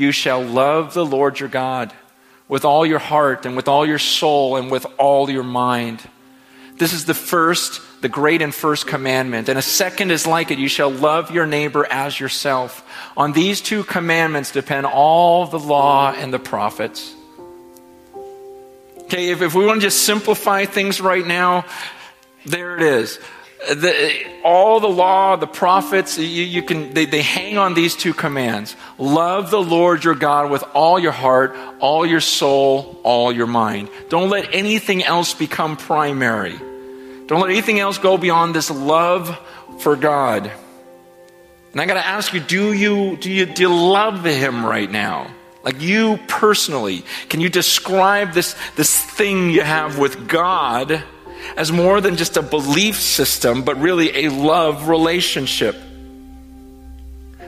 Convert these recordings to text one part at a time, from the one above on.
you shall love the Lord your God with all your heart and with all your soul and with all your mind. This is the first, the great and first commandment. And a second is like it you shall love your neighbor as yourself. On these two commandments depend all the law and the prophets. Okay, if, if we want to just simplify things right now, there it is. The, all the law, the prophets, you, you can, they, they hang on these two commands. Love the Lord your God with all your heart, all your soul, all your mind. Don't let anything else become primary. Don't let anything else go beyond this love for God. And I got to ask you do, you, do you, do you love Him right now? Like you personally, can you describe this, this thing you have with God? As more than just a belief system, but really a love relationship.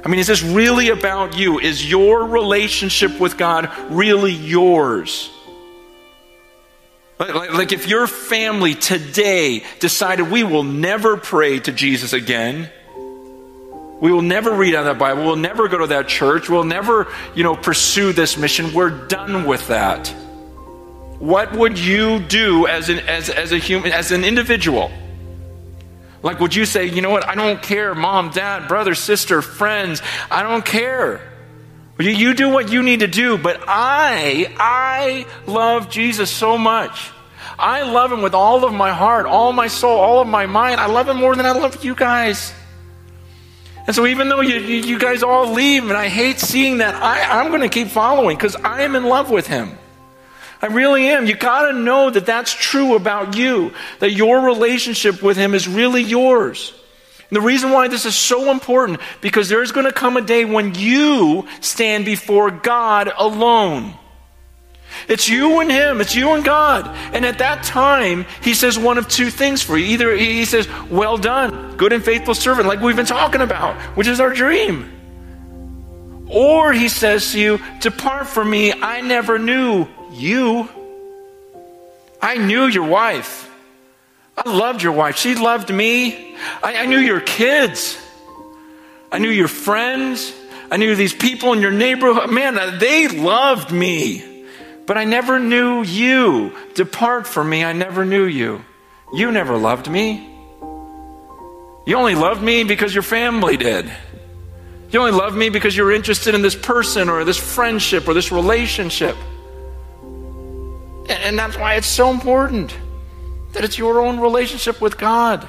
I mean, is this really about you? Is your relationship with God really yours? Like, like, like, if your family today decided we will never pray to Jesus again, we will never read out that Bible, we'll never go to that church, we'll never, you know, pursue this mission, we're done with that what would you do as an, as, as a human, as an individual? Like, would you say, you know what, I don't care, mom, dad, brother, sister, friends, I don't care. You, do what you need to do, but I, I love Jesus so much. I love him with all of my heart, all my soul, all of my mind. I love him more than I love you guys. And so, even though you, you guys all leave, and I hate seeing that, I, I'm going to keep following because I am in love with him. I really am. You got to know that that's true about you, that your relationship with Him is really yours. And the reason why this is so important, because there's going to come a day when you stand before God alone. It's you and Him, it's you and God. And at that time, He says one of two things for you. Either He says, Well done, good and faithful servant, like we've been talking about, which is our dream. Or He says to you, Depart from me, I never knew you. I knew your wife. I loved your wife. She loved me. I, I, knew your kids. I knew your friends. I knew these people in your neighborhood. Man, uh, they loved me. But I never knew you. Depart from me. I never knew you. You never loved me. You only loved me because your family did. You only love me because you're interested in this person or this friendship or this relationship. And that's why it's so important that it's your own relationship with God.